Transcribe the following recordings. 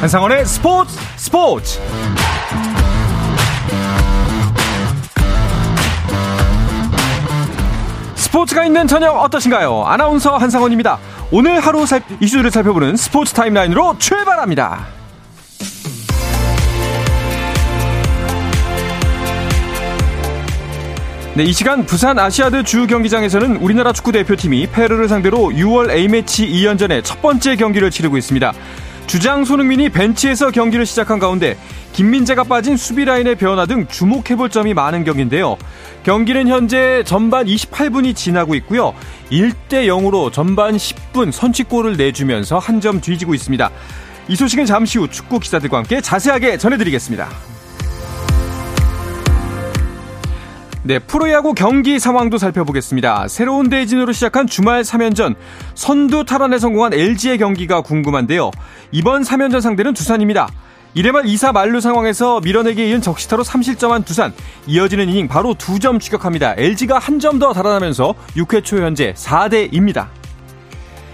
한상원의 스포츠 스포츠 스포츠가 있는 저녁 어떠신가요? 아나운서 한상원입니다. 오늘 하루 살, 이슈를 살펴보는 스포츠 타임라인으로 출발합니다. 네, 이 시간 부산 아시아드 주 경기장에서는 우리나라 축구 대표팀이 페루를 상대로 6월 A매치 2연전의 첫 번째 경기를 치르고 있습니다. 주장 손흥민이 벤치에서 경기를 시작한 가운데 김민재가 빠진 수비 라인의 변화 등 주목해볼 점이 많은 경기인데요. 경기는 현재 전반 28분이 지나고 있고요. 1대 0으로 전반 10분 선취골을 내주면서 한 점 뒤지고 있습니다. 이 소식은 잠시 후 축구 기자들과 함께 자세하게 전해드리겠습니다. 네, 프로야구 경기 상황도 살펴보겠습니다. 새로운 대진으로 시작한 주말 3연전 선두 탈환에 성공한 LG의 경기가 궁금한데요. 이번 3연전 상대는 두산입니다. 1회말 2사 만루 상황에서 밀어내기에 이은 적시타로 3실점한 두산. 이어지는 이닝 바로 2점 추격합니다. LG가 한 점 더 달아나면서 6회 초 현재 4대2입니다.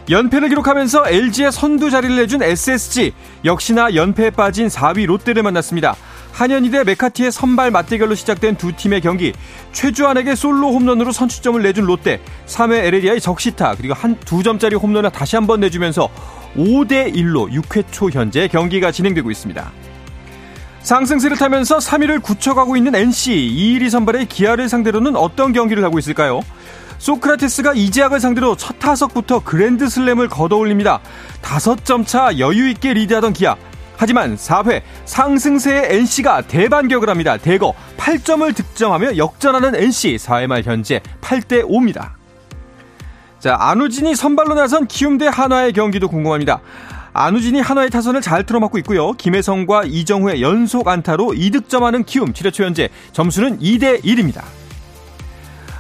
연패를 기록하면서 LG의 선두 자리를 내준 SSG. 역시나 연패에 빠진 4위 롯데를 만났습니다. 한현희 대 메카티의 선발 맞대결로 시작된 두 팀의 경기 최주환에게 솔로 홈런으로 선취점을 내준 롯데 3회 에레디아의 적시타 그리고 한 두 점짜리 홈런을 다시 한 번 내주면서 5대 1로 6회 초 현재 경기가 진행되고 있습니다. 상승세를 타면서 3위를 굳혀가고 있는 NC 이일이 선발의 기아를 상대로는 어떤 경기를 하고 있을까요? 소크라테스가 이재학을 상대로 첫 타석부터 그랜드 슬램을 걷어올립니다. 5점 차 여유 있게 리드하던 기아 하지만 4회 상승세의 NC가 대반격을 합니다. 대거 8점을 득점하며 역전하는 NC 4회 말 현재 8대 5입니다. 자, 안우진이 선발로 나선 키움 대 한화의 경기도 궁금합니다. 안우진이 한화의 타선을 잘 틀어막고 있고요. 김혜성과 이정후의 연속 안타로 2득점하는 키움 7회 초 현재 점수는 2대 1입니다.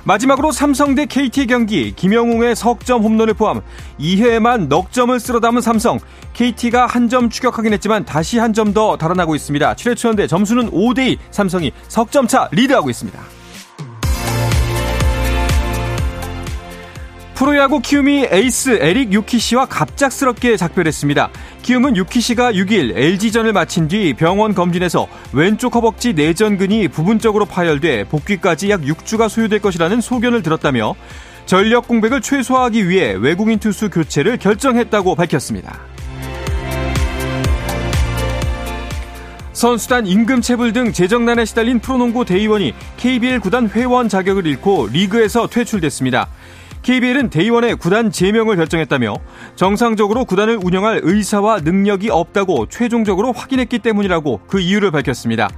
마지막으로 삼성 대 KT 경기 김영웅의 석점 홈런을 포함 2회에만 넉 점을 쓸어 담은 삼성 KT가 한 점 추격하긴 했지만 다시 한 점 더 달아나고 있습니다. 7회 초 현재 점수는 5대2 삼성이 석점차 리드하고 있습니다. 프로야구 키움이 에이스 에릭 요키시와 갑작스럽게 작별했습니다. 키움은 요키시가 6일 LG전을 마친 뒤 병원 검진에서 왼쪽 허벅지 내전근이 부분적으로 파열돼 복귀까지 약 6주가 소요될 것이라는 소견을 들었다며 전력 공백을 최소화하기 위해 외국인 투수 교체를 결정했다고 밝혔습니다. 선수단 임금 체불 등 재정난에 시달린 프로농구 데이원이 KBL 구단 회원 자격을 잃고 리그에서 퇴출됐습니다. KBL은 대의원의 구단 제명을 결정했다며 정상적으로 구단을 운영할 의사와 능력이 없다고 최종적으로 확인했기 때문이라고 그 이유를 밝혔습니다.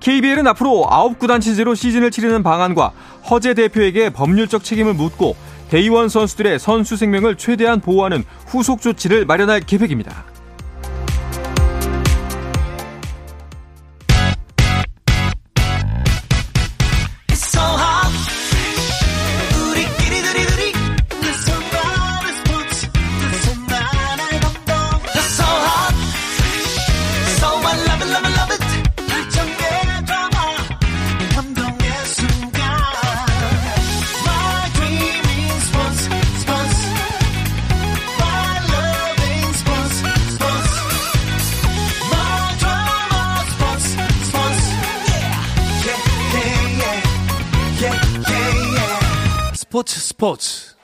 KBL은 앞으로 9구단 체제로 시즌을 치르는 방안과 허재 대표에게 법률적 책임을 묻고 대의원 선수들의 선수 생명을 최대한 보호하는 후속 조치를 마련할 계획입니다. 스포츠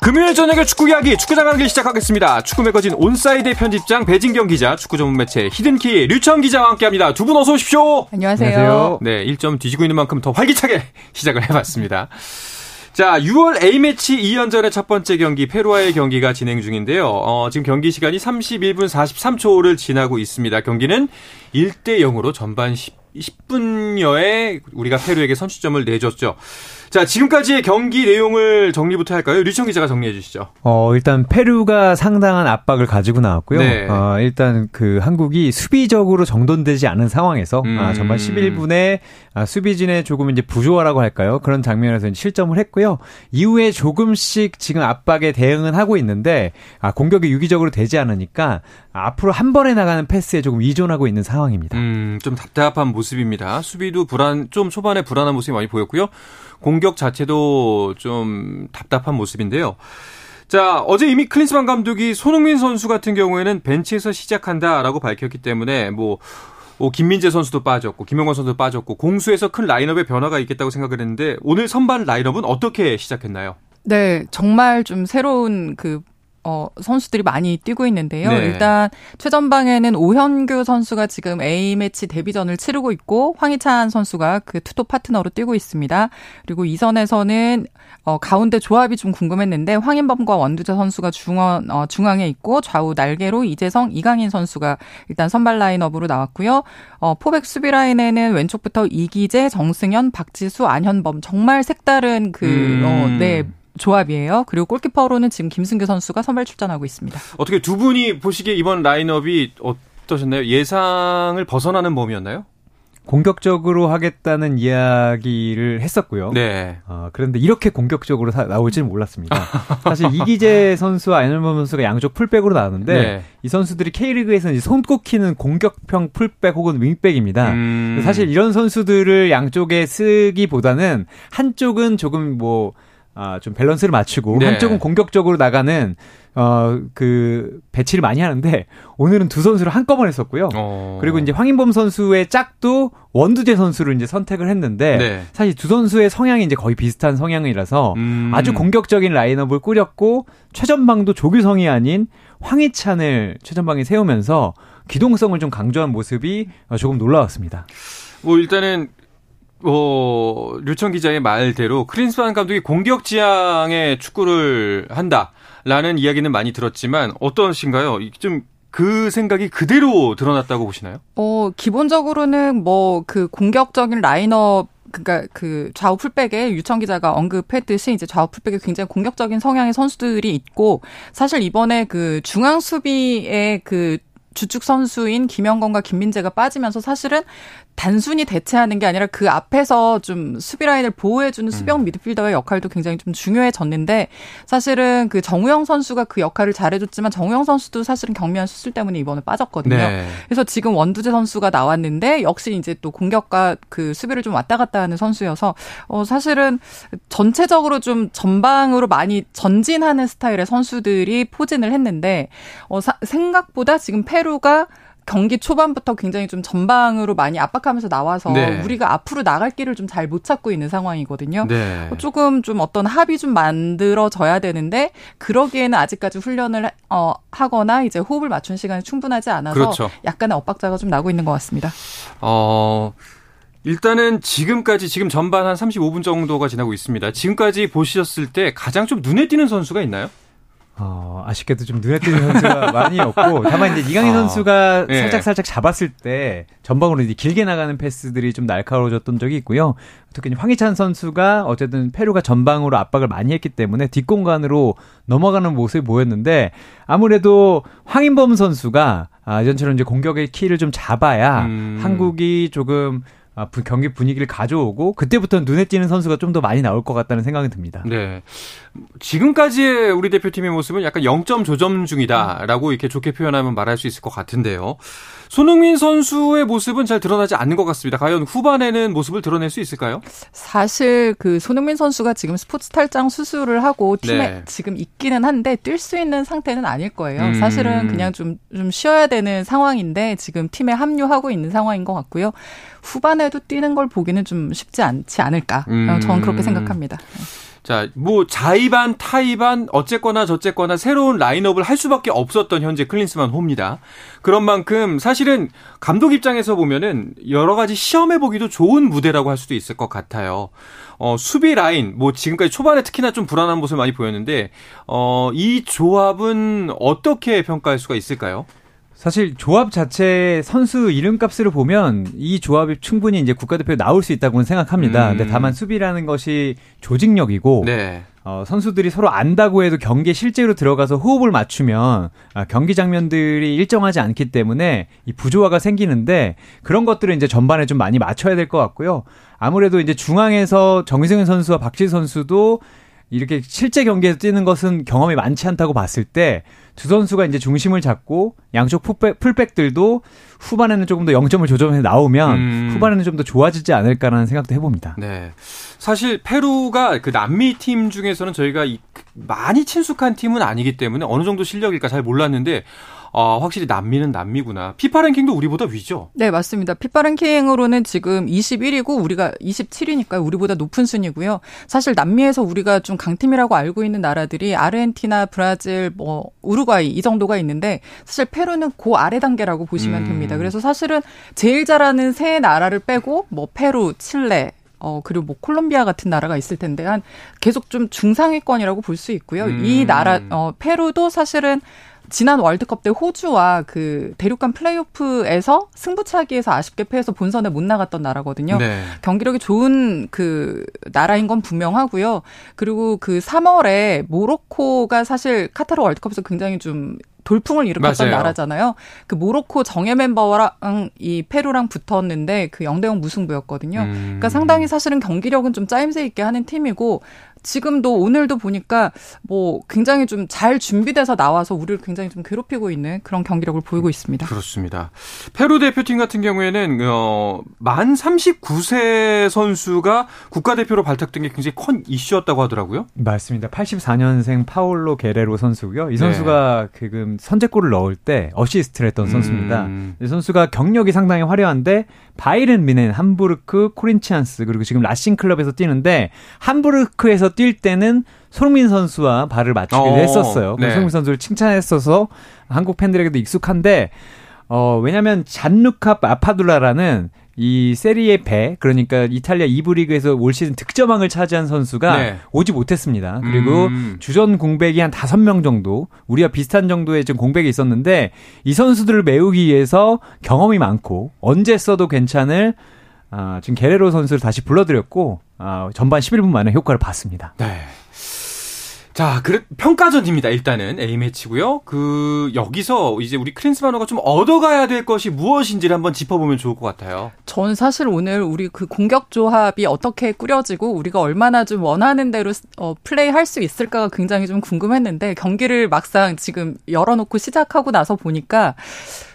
금요일 저녁에 축구 이야기 축구장 가는 길 시작하겠습니다. 축구 매거진 온사이드 편집장 배진경 기자, 축구 전문 매체 히든케이 류청 기자와 함께합니다. 두 분 어서 오십시오. 안녕하세요. 안녕하세요. 네, 1점 뒤지고 있는 만큼 더 활기차게 시작을 해봤습니다. 자, 6월 A매치 2연전의 첫 번째 경기 페루와의 경기가 진행 중인데요. 어, 지금 경기 시간이 31분 43초를 지나고 있습니다. 경기는 1대 0으로 전반 10, 10분여에 우리가 페루에게 선취점을 내줬죠. 자, 지금까지의 경기 내용을 정리부터 할까요? 류청 기자가 정리해 주시죠. 어, 일단 페루가 상당한 압박을 가지고 나왔고요. 네. 어, 일단 그 한국이 수비적으로 정돈되지 않은 상황에서 음. 아, 전반 11분에 아, 수비진의 조금 이제 부조화라고 할까요? 그런 장면에서 실점을 했고요. 이후에 조금씩 지금 압박에 대응은 하고 있는데 아, 공격이 유기적으로 되지 않으니까 앞으로 한 번에 나가는 패스에 조금 의존하고 있는 상황입니다. 음, 좀 답답한 모습 모습입니다. 수비도 불안, 좀 초반에 불안한 모습이 많이 보였고요. 공격 자체도 좀 답답한 모습인데요. 자, 어제 이미 클린스만 감독이 손흥민 선수 같은 경우에는 벤치에서 시작한다라고 밝혔기 때문에 뭐, 뭐 김민재 선수도 빠졌고 김영권 선수도 빠졌고 공수에서 큰 라인업의 변화가 있겠다고 생각을 했는데 오늘 선발 라인업은 어떻게 시작했나요? 네, 정말 좀 새로운 그 어, 선수들이 많이 뛰고 있는데요. 네. 일단 최전방에는 오현규 선수가 지금 A매치 데뷔전을 치르고 있고 황희찬 선수가 그 투톱 파트너로 뛰고 있습니다. 그리고 이선에서는 어, 가운데 조합이 좀 궁금했는데 황인범과 원두재 선수가 중원 어, 중앙에 있고 좌우 날개로 이재성, 이강인 선수가 일단 선발 라인업으로 나왔고요. 어, 포백 수비 라인에는 왼쪽부터 이기재, 정승현, 박지수, 안현범 정말 색다른 그 음. 어, 네. 조합이에요. 그리고 골키퍼로는 지금 김승규 선수가 선발 출전하고 있습니다. 어떻게 두 분이 보시기에 이번 라인업이 어떠셨나요? 예상을 벗어나는 범위였나요? 공격적으로 하겠다는 이야기를 했었고요. 네. 어, 그런데 이렇게 공격적으로 사, 나올지는 몰랐습니다. 사실 이기재 선수와 안현범 선수가 양쪽 풀백으로 나왔는데 네. 이 선수들이 K리그에서는 손꼽히는 공격형 풀백 혹은 윙백입니다. 음... 사실 이런 선수들을 양쪽에 쓰기보다는 한쪽은 조금 뭐 아, 좀 밸런스를 맞추고 네. 한쪽은 공격적으로 나가는 어, 그 배치를 많이 하는데 오늘은 두 선수를 한꺼번에 썼고요. 어. 그리고 이제 황인범 선수의 짝도 원두재 선수를 이제 선택을 했는데 네. 사실 두 선수의 성향이 이제 거의 비슷한 성향이라서 음. 아주 공격적인 라인업을 꾸렸고 최전방도 조규성이 아닌 황희찬을 최전방에 세우면서 기동성을 좀 강조한 모습이 조금 놀라웠습니다. 뭐 일단은 어, 류청 기자의 말대로 크린스만 감독이 공격 지향의 축구를 한다라는 이야기는 많이 들었지만 어떠신가요? 좀그 생각이 그대로 드러났다고 보시나요? 어, 기본적으로는 뭐 그 공격적인 라인업 그러니까 그 좌우 풀백에 유청 기자가 언급했듯이 이제 좌우 풀백에 굉장히 공격적인 성향의 선수들이 있고 사실 이번에 그 중앙 수비의 그 주축 선수인 김영건과 김민재가 빠지면서 사실은 단순히 대체하는 게 아니라 그 앞에서 좀 수비 라인을 보호해주는 음. 미드필더의 역할도 굉장히 좀 중요해졌는데 사실은 그 정우영 선수가 그 역할을 잘해줬지만 정우영 선수도 사실은 경미한 수술 때문에 이번에 빠졌거든요. 네. 그래서 지금 원두재 선수가 나왔는데 역시 이제 또 공격과 그 수비를 좀 왔다 갔다 하는 선수여서 어 사실은 전체적으로 좀 전방으로 많이 전진하는 스타일의 선수들이 포진을 했는데 어 사, 생각보다 지금 페루가 경기 초반부터 굉장히 좀 전방으로 많이 압박하면서 나와서 네. 우리가 앞으로 나갈 길을 좀 잘 못 찾고 있는 상황이거든요. 네. 조금 좀 어떤 합이 좀 만들어져야 되는데 그러기에는 아직까지 훈련을 어, 하거나 이제 호흡을 맞춘 시간이 충분하지 않아서 그렇죠. 약간의 엇박자가 좀 나고 있는 것 같습니다. 어. 일단은 지금까지 지금 전반 한 35분 정도가 지나고 있습니다. 지금까지 보셨을 때 가장 좀 눈에 띄는 선수가 있나요? 어, 아쉽게도 좀 눈에 띄는 선수가 많이 없고, 다만 이제 이강인 어, 선수가 네. 살짝 살짝 잡았을 때 전방으로 이제 길게 나가는 패스들이 좀 날카로워졌던 적이 있고요. 특히 황희찬 선수가 어쨌든 페루가 전방으로 압박을 많이 했기 때문에 뒷공간으로 넘어가는 모습이 보였는데 아무래도 황인범 선수가 아, 이전처럼 이제 공격의 키를 좀 잡아야 음. 한국이 조금 아, 경기 분위기를 가져오고 그때부터 눈에 띄는 선수가 좀 더 많이 나올 것 같다는 생각이 듭니다. 네. 지금까지의 우리 대표팀의 모습은 약간 0점 조점 중이다라고 이렇게 좋게 표현하면 말할 수 있을 것 같은데요. 손흥민 선수의 모습은 잘 드러나지 않는 것 같습니다. 과연 후반에는 모습을 드러낼 수 있을까요? 사실 그 손흥민 선수가 지금 스포츠 탈장 수술을 하고 팀에 네. 지금 있기는 한데 뛸 수 있는 상태는 아닐 거예요. 음. 사실은 그냥 좀, 좀 쉬어야 되는 상황인데 지금 팀에 합류하고 있는 상황인 것 같고요. 후반에 도 뛰는 걸 보기는 좀 쉽지 않지 않을까. 음. 저는 그렇게 생각합니다. 자, 뭐 자의반, 타의반 어쨌거나 저쨌거나 새로운 라인업을 할 수밖에 없었던 현재 클린스만 호입니다. 그런 만큼 사실은 감독 입장에서 보면은 여러 가지 시험해 보기도 좋은 무대라고 할 수도 있을 것 같아요. 어, 수비 라인 뭐 지금까지 초반에 특히나 좀 불안한 모습을 많이 보였는데 어, 이 조합은 어떻게 평가할 수가 있을까요? 사실 조합 자체 선수 이름값을 보면 이 조합이 충분히 이제 국가대표에 나올 수 있다고는 생각합니다. 음. 근데 다만 수비라는 것이 조직력이고 네. 어, 선수들이 서로 안다고 해도 경기에 실제로 들어가서 호흡을 맞추면 아, 경기 장면들이 일정하지 않기 때문에 이 부조화가 생기는데 그런 것들을 이제 전반에 좀 많이 맞춰야 될 것 같고요. 아무래도 이제 중앙에서 정승현 선수와 박지 선수도 이렇게 실제 경기에서 뛰는 것은 경험이 많지 않다고 봤을 때 두 선수가 이제 중심을 잡고 양쪽 풀백, 풀백들도 후반에는 조금 더 0점을 조정해 나오면 음. 후반에는 좀 더 좋아지지 않을까라는 생각도 해봅니다. 네. 사실 페루가 그 남미 팀 중에서는 저희가 많이 친숙한 팀은 아니기 때문에 어느 정도 실력일까 잘 몰랐는데 어, 확실히 남미는 남미구나. 피파 랭킹도 우리보다 위죠? 네, 맞습니다. 피파 랭킹으로는 지금 21위고 우리가 27위니까 우리보다 높은 순이고요. 사실 남미에서 우리가 좀 강팀이라고 알고 있는 나라들이 아르헨티나, 브라질, 뭐 우루과이 이 정도가 있는데 사실 페루는 그 아래 단계라고 보시면 음. 됩니다. 그래서 사실은 제일 잘하는 세 나라를 빼고 뭐 페루, 칠레, 어, 그리고 뭐 콜롬비아 같은 나라가 있을 텐데 한 계속 좀 중상위권이라고 볼 수 있고요. 음. 이 나라, 어, 페루도 사실은 지난 월드컵 때 호주와 그 대륙간 플레이오프에서 승부차기에서 아쉽게 패해서 본선에 못 나갔던 나라거든요. 네. 경기력이 좋은 그 나라인 건 분명하고요. 그리고 그 3월에 모로코가 사실 카타르 월드컵에서 굉장히 좀 돌풍을 일으켰던 맞아요. 나라잖아요. 그 모로코 정예 멤버랑 이 페루랑 붙었는데 그 0대 0 무승부였거든요. 음. 그러니까 상당히 사실은 경기력은 좀 짜임새 있게 하는 팀이고 지금도 오늘도 보니까 뭐 굉장히 좀 잘 준비돼서 나와서 우리를 굉장히 좀 괴롭히고 있는 그런 경기력을 보이고 있습니다. 그렇습니다. 페루 대표팀 같은 경우에는 어, 만 39세 선수가 국가대표로 발탁된 게 굉장히 큰 이슈였다고 하더라고요. 맞습니다. 84년생 파울로 게레로 선수고요. 이 선수가 네. 지금 선제골을 넣을 때 어시스트를 했던 선수입니다. 음. 이 선수가 경력이 상당히 화려한데 바이에른 뮌헨, 함부르크, 코린치안스 그리고 지금 라싱 클럽에서 뛰는데 함부르크에서 뛸 때는 손흥민 선수와 발을 맞추기도 어, 했었어요. 네. 손흥민 선수를 칭찬했어서 한국 팬들에게도 익숙한데 어 왜냐면 잔루카 라파둘라라는 이 세리에 B 그러니까 이탈리아 2부 리그에서 올 시즌 득점왕을 차지한 선수가 네. 오지 못했습니다. 그리고 음. 주전 공백이 한 5명 정도 우리와 비슷한 정도의 좀 공백이 있었는데 이 선수들을 메우기 위해서 경험이 많고 언제 써도 괜찮을 아, 지금 게레로 선수를 다시 불러들였고 아, 전반 11분 만에 효과를 봤습니다. 네. 자, 그래, 평가전입니다. 일단은 A매치고요. 그 여기서 이제 우리 크린스마노가 좀 얻어가야 될 것이 무엇인지를 한번 짚어보면 좋을 것 같아요. 전 사실 오늘 우리 그 공격 조합이 어떻게 꾸려지고 우리가 얼마나 좀 원하는 대로 어, 플레이할 수 있을까가 굉장히 좀 궁금했는데 경기를 막상 지금 열어놓고 시작하고 나서 보니까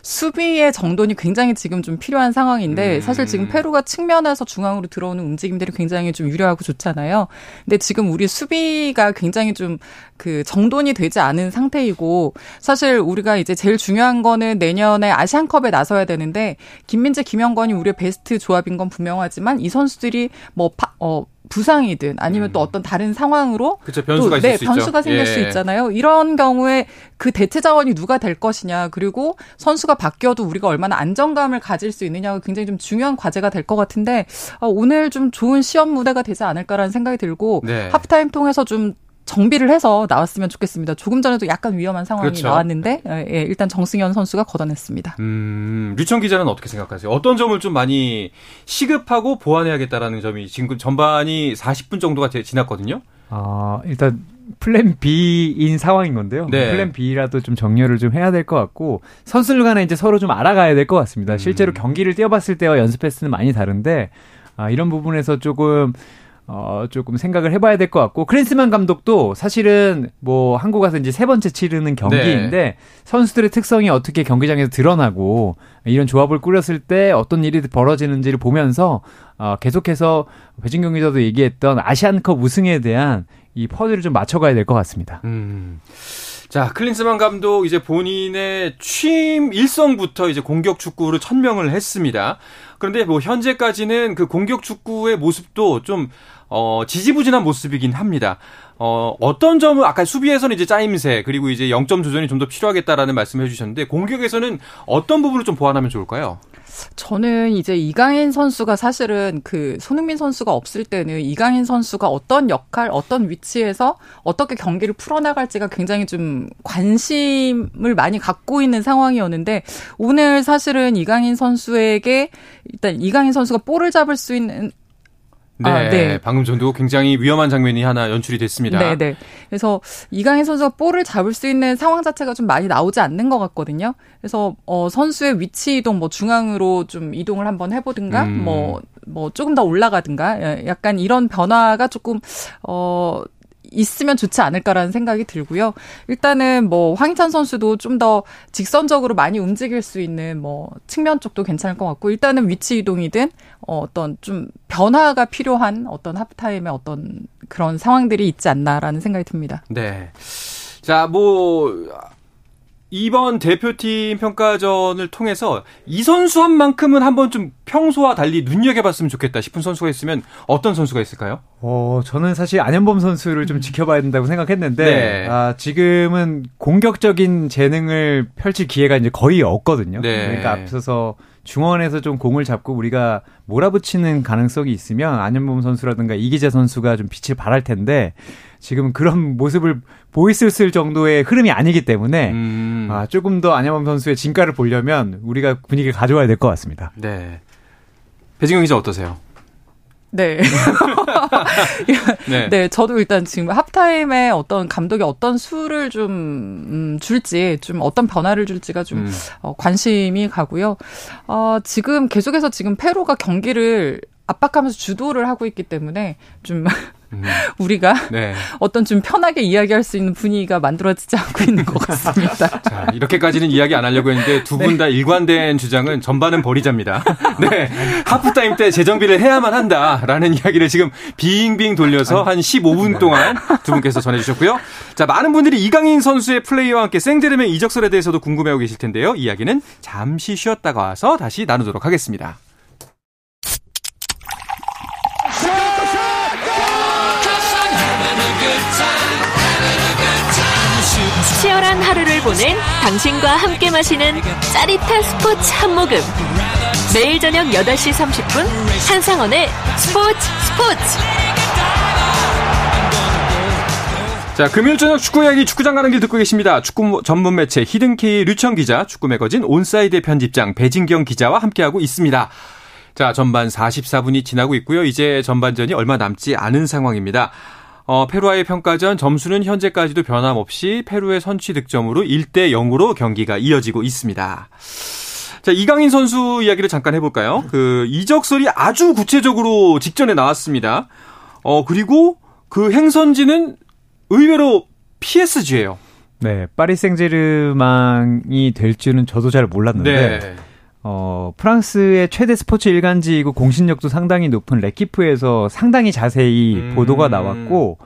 수비의 정돈이 굉장히 지금 좀 필요한 상황인데 음. 사실 지금 페루가 측면에서 중앙으로 들어오는 움직임들이 굉장히 좀 유려하고 좋잖아요. 근데 지금 우리 수비가 굉장히 좀 그 정돈이 되지 않은 상태이고 사실 우리가 이제 제일 중요한 거는 내년에 아시안컵에 나서야 되는데 김민재, 김영권이 우리의 베스트 조합인 건 분명하지만 이 선수들이 뭐 파, 어 부상이든 아니면 음. 또 어떤 다른 상황으로 그쵸, 변수가 또, 네, 변수가 생길 예. 수 있잖아요. 이런 경우에 그 대체 자원이 누가 될 것이냐 그리고 선수가 바뀌어도 우리가 얼마나 안정감을 가질 수 있느냐가 굉장히 좀 중요한 과제가 될 것 같은데 어, 오늘 좀 좋은 시험 무대가 되지 않을까라는 생각이 들고 네. 하프타임 통해서 좀 정비를 해서 나왔으면 좋겠습니다. 조금 전에도 약간 위험한 상황이 그렇죠. 나왔는데 예, 예, 일단 정승현 선수가 걷어냈습니다. 음, 류청 기자는 어떻게 생각하세요? 어떤 점을 좀 많이 시급하고 보완해야겠다라는 점이 지금 전반이 40분 정도가 지났거든요. 아, 일단 플랜 B인 상황인 건데요. 네. 플랜 B라도 좀 정렬을 좀 해야 될 것 같고 선수들 간에 이제 서로 좀 알아가야 될 것 같습니다. 음. 실제로 경기를 뛰어봤을 때와 연습했을 때는 많이 다른데 아, 이런 부분에서 조금 어, 조금 생각을 해봐야 될 것 같고, 클린스만 감독도 사실은 뭐 한국 가서 이제 세 번째 치르는 경기인데, 네. 선수들의 특성이 어떻게 경기장에서 드러나고, 이런 조합을 꾸렸을 때 어떤 일이 벌어지는지를 보면서, 어, 계속해서 배진경 기자도 얘기했던 아시안컵 우승에 대한 이 퍼즐을 좀 맞춰가야 될 것 같습니다. 음. 자, 클린스만 감독 이제 본인의 취임 일성부터 이제 공격 축구를 천명을 했습니다. 그런데 뭐 현재까지는 그 공격 축구의 모습도 좀 어, 지지부진한 모습이긴 합니다. 어, 어떤 점을 아까 수비에서는 이제 짜임새 그리고 이제 0점 조전이 좀 더 필요하겠다라는 말씀을 해주셨는데 공격에서는 어떤 부분을 좀 보완하면 좋을까요? 저는 이제 이강인 선수가 사실은 그 손흥민 선수가 없을 때는 이강인 선수가 어떤 역할, 어떤 위치에서 어떻게 경기를 풀어나갈지가 굉장히 좀 관심을 많이 갖고 있는 상황이었는데 오늘 사실은 이강인 선수에게 일단 이강인 선수가 볼을 잡을 수 있는 네, 아, 네. 방금 전도 굉장히 위험한 장면이 하나 연출이 됐습니다. 네, 네. 그래서 이강인 선수가 볼을 잡을 수 있는 상황 자체가 좀 많이 나오지 않는 것 같거든요. 그래서 어 선수의 위치 이동 뭐 중앙으로 좀 이동을 한번 해보든가 음. 뭐 조금 더 올라가든가 약간 이런 변화가 조금 어 있으면 좋지 않을까라는 생각이 들고요. 일단은 뭐 황희찬 선수도 좀 더 직선적으로 많이 움직일 수 있는 뭐 측면 쪽도 괜찮을 것 같고 일단은 위치 이동이든 어, 어떤 좀 변화가 필요한 어떤 하프타임의 어떤 그런 상황들이 있지 않나라는 생각이 듭니다. 네. 자, 뭐 이번 대표팀 평가전을 통해서 이 선수 한 만큼은 한번 좀 평소와 달리 눈여겨봤으면 좋겠다 싶은 선수가 있으면 어떤 선수가 있을까요? 어, 저는 사실 안현범 선수를 좀 지켜봐야 된다고 생각했는데, 네. 아, 지금은 공격적인 재능을 펼칠 기회가 이제 거의 없거든요. 네. 그러니까 앞서서 중원에서 좀 공을 잡고 우리가 몰아붙이는 가능성이 있으면 안현범 선수라든가 이기재 선수가 좀 빛을 발할 텐데, 지금 그런 모습을 보였을 정도의 흐름이 아니기 때문에 음. 아, 조금 더 안양범 선수의 진가를 보려면 우리가 분위기를 가져와야 될 것 같습니다. 네. 배진경 기자 어떠세요? 네. 네. 네. 저도 일단 지금 합타임에 어떤 감독이 어떤 수를 좀, 음, 줄지, 좀 어떤 변화를 줄지가 좀, 음. 어, 관심이 가고요. 어, 지금 계속해서 지금 페루가 경기를 압박하면서 주도를 하고 있기 때문에 좀 음. 우리가 네. 어떤 좀 편하게 이야기할 수 있는 분위기가 만들어지지 않고 있는 것 같습니다. 자, 이렇게까지는 이야기 안 하려고 했는데 두 분다 네. 일관된 주장은 전반은 버리자입니다. 네. 하프타임 때 재정비를 해야만 한다라는 이야기를 지금 빙빙 돌려서 한 15분 동안 두 분께서 전해주셨고요. 자, 많은 분들이 이강인 선수의 플레이와 함께 생제르맹 이적설에 대해서도 궁금해하고 계실 텐데요. 이야기는 잠시 쉬었다가 와서 다시 나누도록 하겠습니다. 보낸 당신과 함께 마시는 짜릿한 스포츠 한 모금. 매일 저녁 8시 30분 한상원의 스포츠 스포츠. 자, 금요일 저녁 축구 이야기 축구장 가는 길 듣고 계십니다. 축구 전문 매체 히든케이 류청 기자, 축구 매거진 온사이드 편집장 배진경 기자와 함께하고 있습니다. 자, 전반 44분이 지나고 있고요. 이제 전반전이 얼마 남지 않은 상황입니다. 어, 페루와의 평가전 점수는 현재까지도 변함없이 페루의 선취 득점으로 1대 0으로 경기가 이어지고 있습니다. 자, 이강인 선수 이야기를 잠깐 해볼까요? 그, 이적설이 아주 구체적으로 직전에 나왔습니다. 어, 그리고 그 행선지는 의외로 PSG예요. 네, 파리 생제르망이 될 줄은 저도 잘 몰랐는데 네. 어, 프랑스의 최대 스포츠 일간지이고 공신력도 상당히 높은 레키프에서 상당히 자세히 음. 보도가 나왔고,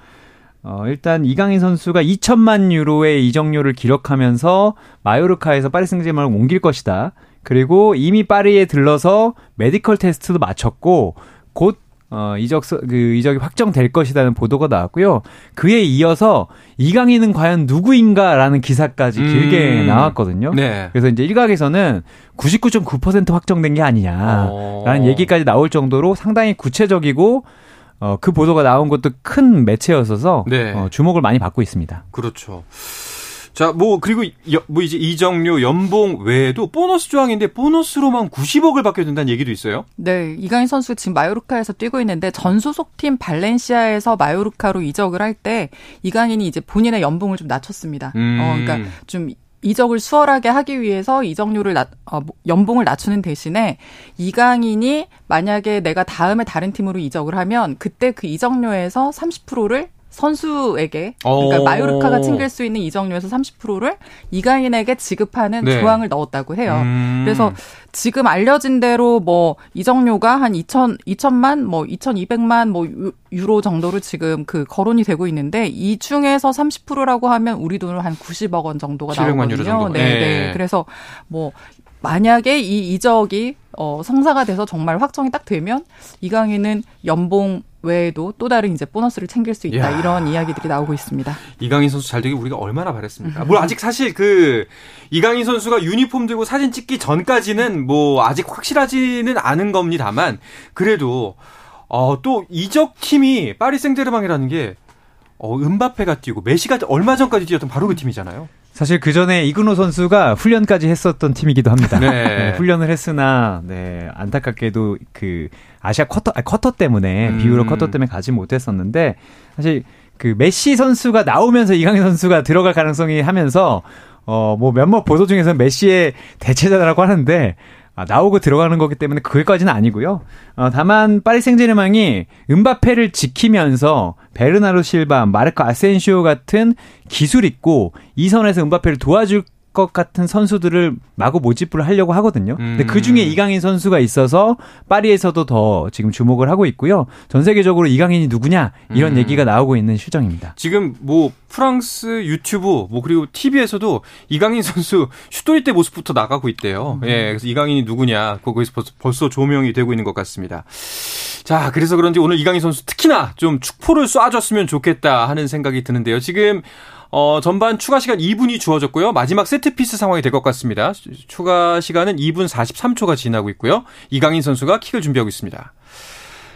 어, 일단 이강인 선수가 2천만 유로의 이적료를 기록하면서 마요르카에서 파리 생제르맹을 옮길 것이다. 그리고 이미 파리에 들러서 메디컬 테스트도 마쳤고 곧 어, 이적, 그, 이적이 확정될 것이라는 보도가 나왔고요. 그에 이어서 이강인은 과연 누구인가라는 기사까지 길게 음. 나왔거든요. 네. 그래서 이제 일각에서는 99.9% 확정된 게 아니냐라는 어. 얘기까지 나올 정도로 상당히 구체적이고 어, 그 보도가 나온 것도 큰 매체였어서 네. 어, 주목을 많이 받고 있습니다. 그렇죠. 자, 뭐 그리고 여, 뭐 이제 이정료 연봉 외에도 보너스 조항인데 보너스로만 90억을 받게 된다는 얘기도 있어요. 네, 이강인 선수 지금 마요르카에서 뛰고 있는데 전 소속팀 발렌시아에서 마요르카로 이적을 할 때 이강인이 이제 본인의 연봉을 좀 낮췄습니다. 음. 어, 그러니까 좀 이적을 수월하게 하기 위해서 이적료를 낮, 어, 뭐, 연봉을 낮추는 대신에 이강인이 만약에 내가 다음에 다른 팀으로 이적을 하면 그때 그 이적료에서 30%를 선수에게 그러니까 오. 마요르카가 챙길 수 있는 이적료에서 30%를 이강인에게 지급하는 네. 조항을 넣었다고 해요. 음. 그래서 지금 알려진 대로 뭐 이적료가 한 2천 2천만 뭐 2,200만 뭐 유로 정도로 지금 그 거론이 되고 있는데 이 중에서 30%라고 하면 우리 돈으로 한 90억 원 정도가 나오거든요. 정도. 네, 네, 네. 그래서 뭐 만약에 이 이적이 어 성사가 돼서 정말 확정이 딱 되면 이강인은 연봉 외에도 또 다른 이제 보너스를 챙길 수 있다 야. 이런 이야기들이 나오고 있습니다. 이강인 선수 잘 되기 우리가 얼마나 바랬습니까? 뭐 아직 사실 그 이강인 선수가 유니폼 들고 사진 찍기 전까지는 뭐 아직 확실하지는 않은 겁니다만 그래도 어 또 이적 팀이 파리 생제르맹이라는 게 어, 은바페가 뛰고 메시가 얼마 전까지 뛰었던 바로 그 팀이잖아요. 사실 그 전에 이근호 선수가 훈련까지 했었던 팀이기도 합니다. 네. 네, 훈련을 했으나 네, 안타깝게도 그 아시아 쿼터 아, 쿼터 때문에 음. 비유럽 쿼터 때문에 가지 못했었는데 사실 그 메시 선수가 나오면서 이강인 선수가 들어갈 가능성이 하면서 어뭐 몇몇 보도 중에서 메시의 대체자라고 하는데 아, 나오고 들어가는 거기 때문에 그것까지는 아니고요. 어, 다만 파리 생제르맹이 음바페를 지키면서 베르나르 실바, 마르코 아센시오 같은 기술 있고 이 선에서 은바페를 도와줄 것 같은 선수들을 마구 모집을 하려고 하거든요. 근데 그 중에 음. 이강인 선수가 있어서 파리에서도 더 지금 주목을 하고 있고요. 전 세계적으로 이강인이 누구냐 이런 음. 얘기가 나오고 있는 실정입니다. 지금 뭐 프랑스 유튜브 뭐 그리고 TV에서도 이강인 선수 슈토리 때 모습부터 나가고 있대요. 음. 예, 그래서 이강인이 누구냐 거기서 벌써, 벌써 조명이 되고 있는 것 같습니다. 자, 그래서 그런지 오늘 이강인 선수 특히나 좀 축포를 쏴줬으면 좋겠다 하는 생각이 드는데요. 지금 어, 전반 추가 시간 2분이 주어졌고요. 마지막 세트피스 상황이 될 것 같습니다. 추가 시간은 2분 43초가 지나고 있고요. 이강인 선수가 킥을 준비하고 있습니다.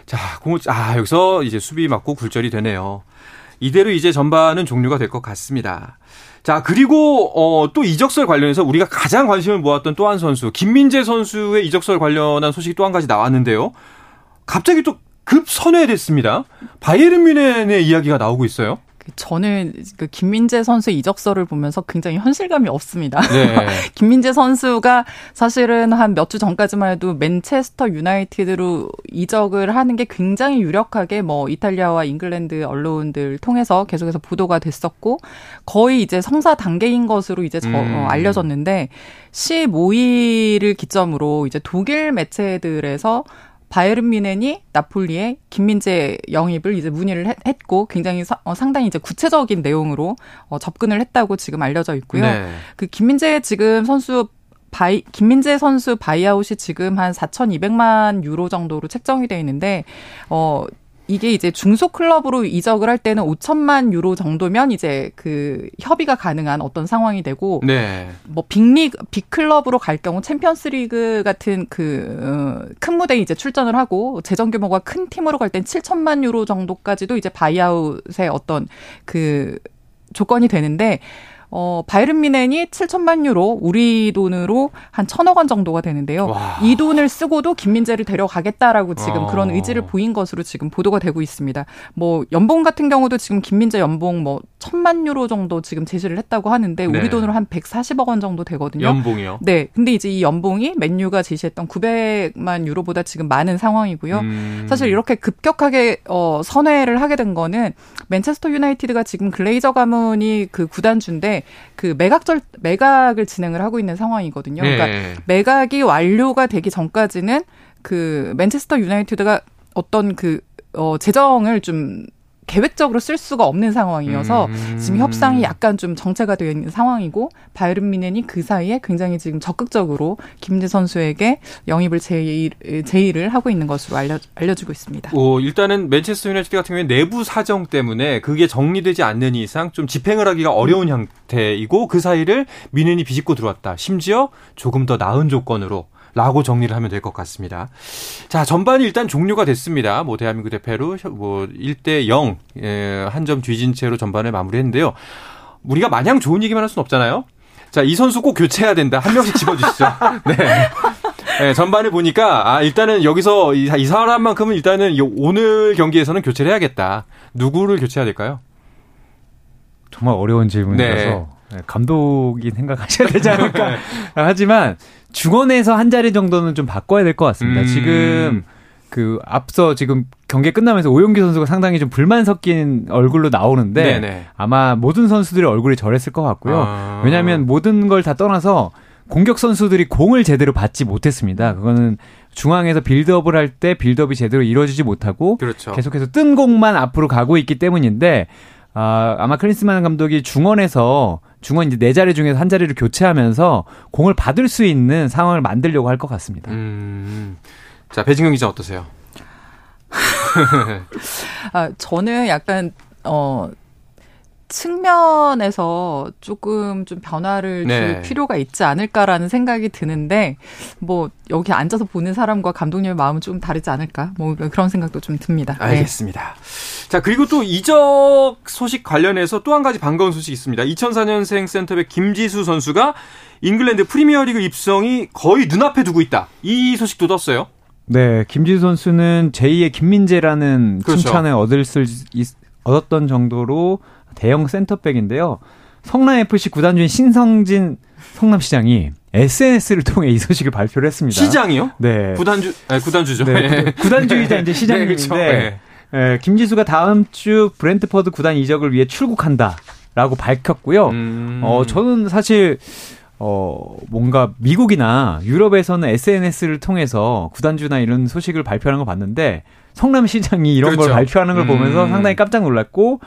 자, 공을, 아, 여기서 이제 수비 맞고 굴절이 되네요. 이대로 이제 전반은 종료가 될 것 같습니다. 자, 그리고, 어, 또 이적설 관련해서 우리가 가장 관심을 모았던 또 한 선수, 김민재 선수의 이적설 관련한 소식이 또 한 가지 나왔는데요. 갑자기 또 급 선회됐습니다. 바이에른 뮌헨의 이야기가 나오고 있어요. 저는 그 김민재 선수의 이적설을 보면서 굉장히 현실감이 없습니다. 네. 김민재 선수가 사실은 한 몇 주 전까지만 해도 맨체스터 유나이티드로 이적을 하는 게 굉장히 유력하게 뭐 이탈리아와 잉글랜드 언론들 통해서 계속해서 보도가 됐었고 거의 이제 성사 단계인 것으로 이제 저, 음. 어, 알려졌는데 15일을 기점으로 이제 독일 매체들에서 바이에른 뮌헨이 나폴리에 김민재 영입을 이제 문의를 했고 굉장히 사, 어, 상당히 이제 구체적인 내용으로 어, 접근을 했다고 지금 알려져 있고요. 네. 그 김민재 지금 선수 바이 김민재 선수 바이아웃이 지금 한 4,200만 유로 정도로 책정이 돼 있는데 어 이게 이제 중소 클럽으로 이적을 할 때는 5천만 유로 정도면 이제 그 협의가 가능한 어떤 상황이 되고 네. 뭐 빅리그 빅클럽으로 갈 경우 챔피언스리그 같은 그큰 어, 무대에 이제 출전을 하고 재정 규모가 큰 팀으로 갈 땐 7천만 유로 정도까지도 이제 바이아웃의 어떤 그 조건이 되는데 어, 바이른 미넨이 7천만 유로, 우리 돈으로 한 천억 원 정도가 되는데요. 와. 이 돈을 쓰고도 김민재를 데려가겠다라고 지금 어. 그런 의지를 보인 것으로 지금 보도가 되고 있습니다. 뭐 연봉 같은 경우도 지금 김민재 연봉 뭐 천만 유로 정도 지금 제시를 했다고 하는데 우리 네. 돈으로 한 140억 원 정도 되거든요. 연봉이요? 네. 근데 이제 이 연봉이 맨유가 제시했던 900만 유로보다 지금 많은 상황이고요. 음. 사실 이렇게 급격하게 어 선회를 하게 된 거는 맨체스터 유나이티드가 지금 글레이저 가문이 그 구단주인데 그 매각절 매각을 진행을 하고 있는 상황이거든요. 그러니까 네. 매각이 완료가 되기 전까지는 그 맨체스터 유나이티드가 어떤 그 어, 재정을 좀 계획적으로 쓸 수가 없는 상황이어서 음. 지금 협상이 약간 좀 정체가 되어 있는 상황이고 바이른 미넨이 그 사이에 굉장히 지금 적극적으로 김재 선수에게 영입을 제의, 제의를 하고 있는 것으로 알려, 알려주고 있습니다. 오, 일단은 맨체스터 유나이티드 같은 경우에 내부 사정 때문에 그게 정리되지 않는 이상 좀 집행을 하기가 어려운 음. 형태이고 그 사이를 미넨이 비집고 들어왔다. 심지어 조금 더 나은 조건으로 라고 정리를 하면 될 것 같습니다. 자, 전반이 일단 종료가 됐습니다. 뭐, 대한민국 대표로 뭐, 1대 0, 예, 한 점 뒤진 채로 전반을 마무리했는데요. 우리가 마냥 좋은 얘기만 할 수는 없잖아요. 자, 이 선수 꼭 교체해야 된다. 한 명씩 집어주시죠. 네. 네, 전반을 보니까, 아, 일단은 여기서 이, 이 사람만큼은 일단은 오늘 경기에서는 교체를 해야겠다. 누구를 교체해야 될까요? 정말 어려운 질문이라서. 네. 네 감독이 생각하셔야 되지 않을까. 하지만 중원에서 한 자리 정도는 좀 바꿔야 될 것 같습니다. 음. 지금 그 앞서 지금 경기 끝나면서 오용기 선수가 상당히 좀 불만 섞인 얼굴로 나오는데 네네. 아마 모든 선수들의 얼굴이 저랬을 것 같고요. 아. 왜냐하면 모든 걸 다 떠나서 공격 선수들이 공을 제대로 받지 못했습니다. 그거는 중앙에서 빌드업을 할 때 빌드업이 제대로 이루어지지 못하고 그렇죠. 계속해서 뜬 공만 앞으로 가고 있기 때문인데 아, 아마 클린스만 감독이 중원에서 중원 이제 네 자리 중에서 한 자리를 교체하면서 공을 받을 수 있는 상황을 만들려고 할 것 같습니다. 음. 자, 배진경 기자 어떠세요? 아, 저는 약간 어 측면에서 조금 좀 변화를 네. 줄 필요가 있지 않을까라는 생각이 드는데 뭐 여기 앉아서 보는 사람과 감독님의 마음은 좀 다르지 않을까 뭐 그런 생각도 좀 듭니다. 네. 알겠습니다. 네. 자 그리고 또 이적 소식 관련해서 또 한 가지 반가운 소식이 있습니다. 2004년생 센터백 김지수 선수가 잉글랜드 프리미어리그 입성이 거의 눈앞에 두고 있다. 이 소식도 떴어요. 네, 김지수 선수는 제2의 김민재라는 그렇죠. 칭찬을 얻을 수 얻었던 정도로 대형 센터백인데요. 성남 FC 구단주인 신성진 성남시장이 SNS를 통해 이 소식을 발표를 했습니다. 시장이요? 네. 구단주, 아니, 구단주죠. 네. 구단주의자 이제 시장님인데 네, 그렇죠. 네. 예, 김지수가 다음 주 브랜트퍼드 구단 이적을 위해 출국한다라고 밝혔고요. 음. 어, 저는 사실 어, 뭔가 미국이나 유럽에서는 SNS를 통해서 구단주나 이런 소식을 발표하는 거 봤는데 성남시장이 이런 그렇죠. 걸 발표하는 걸 보면서 음. 상당히 깜짝 놀랐고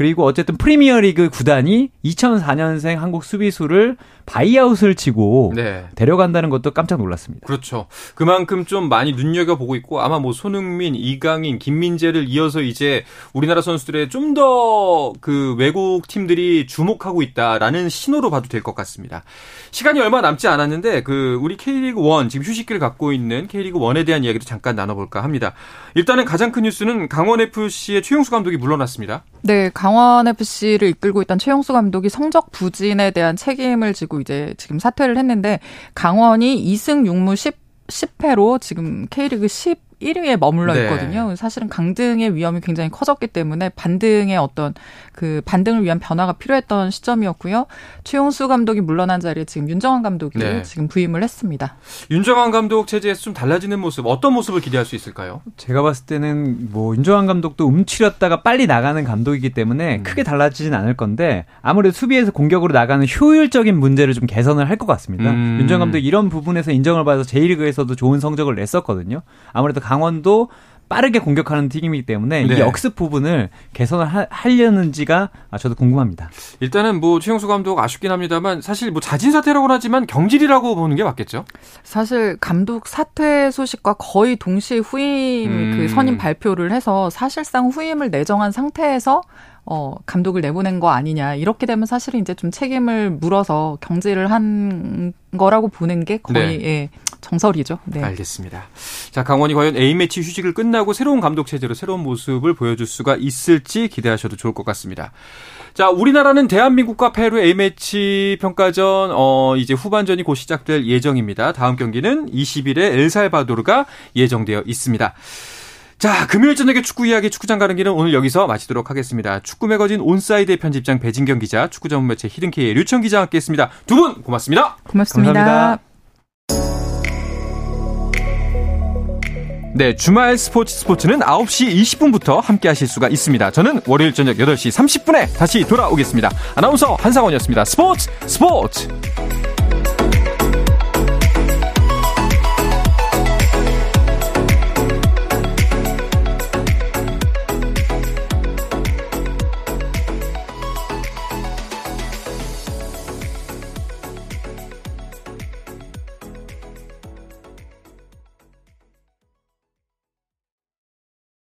그리고 어쨌든 프리미어리그 구단이 2004년생 한국 수비수를 바이아웃을 치고 네. 데려간다는 것도 깜짝 놀랐습니다. 그렇죠. 그만큼 좀 많이 눈여겨 보고 있고 아마 뭐 손흥민, 이강인, 김민재를 이어서 이제 우리나라 선수들의 좀 더 그 외국 팀들이 주목하고 있다라는 신호로 봐도 될 것 같습니다. 시간이 얼마 남지 않았는데 그 우리 K리그 1 지금 휴식기를 갖고 있는 K리그 1에 대한 이야기도 잠깐 나눠볼까 합니다. 일단은 가장 큰 뉴스는 강원 FC의 최용수 감독이 물러났습니다. 네, 강원 FC를 이끌고 있던 최용수 감독이 성적 부진에 대한 책임을 지고 이제 지금 사퇴를 했는데 강원이 2승 6무 10 10패로 지금 K리그 10 1위에 머물러 네. 있거든요. 네. 사실은 강등의 위험이 굉장히 커졌기 때문에 반등의 어떤 그 반등을 위한 변화가 필요했던 시점이었고요. 최용수 감독이 물러난 자리에 지금 윤정환 감독이 네. 지금 부임을 했습니다. 윤정환 감독 체제에서 좀 달라지는 모습 어떤 모습을 기대할 수 있을까요? 제가 봤을 때는 뭐 윤정환 감독도 움츠렸다가 빨리 나가는 감독이기 때문에 음. 크게 달라지진 않을 건데 아무래도 수비에서 공격으로 나가는 효율적인 문제를 좀 개선을 할 것 같습니다. 음. 윤정환 감독 이런 부분에서 인정을 받아서 제1리그에서도 좋은 성적을 냈었거든요. 아무래도 강원도 빠르게 공격하는 팀이기 때문에 네. 이 역습 부분을 개선을 하, 하려는지가 저도 궁금합니다. 일단은 뭐 최영수 감독 아쉽긴 합니다만 사실 뭐 자진 사퇴라고는 하지만 경질이라고 보는 게 맞겠죠? 사실 감독 사퇴 소식과 거의 동시에 후임 음. 그 선임 발표를 해서 사실상 후임을 내정한 상태에서 어, 감독을 내보낸 거 아니냐. 이렇게 되면 사실은 이제 좀 책임을 물어서 경질을 한 거라고 보는 게 거의 네. 예, 정설이죠. 네. 알겠습니다. 자, 강원이 과연 A매치 휴식을 끝나고 새로운 감독 체제로 새로운 모습을 보여줄 수가 있을지 기대하셔도 좋을 것 같습니다. 자, 우리나라는 대한민국과 페루 A매치 평가전, 어, 이제 후반전이 곧 시작될 예정입니다. 다음 경기는 20일에 엘살바도르가 예정되어 있습니다. 자, 금요일 저녁에 축구 이야기 축구장 가는 길은 오늘 여기서 마치도록 하겠습니다. 축구 매거진 온사이드 편집장 배진경 기자, 축구 전문 매체 히든케이의 류청 기자와 함께했습니다. 두 분 고맙습니다. 고맙습니다. 감사합니다. 네, 주말 스포츠 스포츠는 9시 20분부터 함께 하실 수가 있습니다. 저는 월요일 저녁 8시 30분에 다시 돌아오겠습니다. 아나운서 한상원이었습니다. 스포츠 스포츠!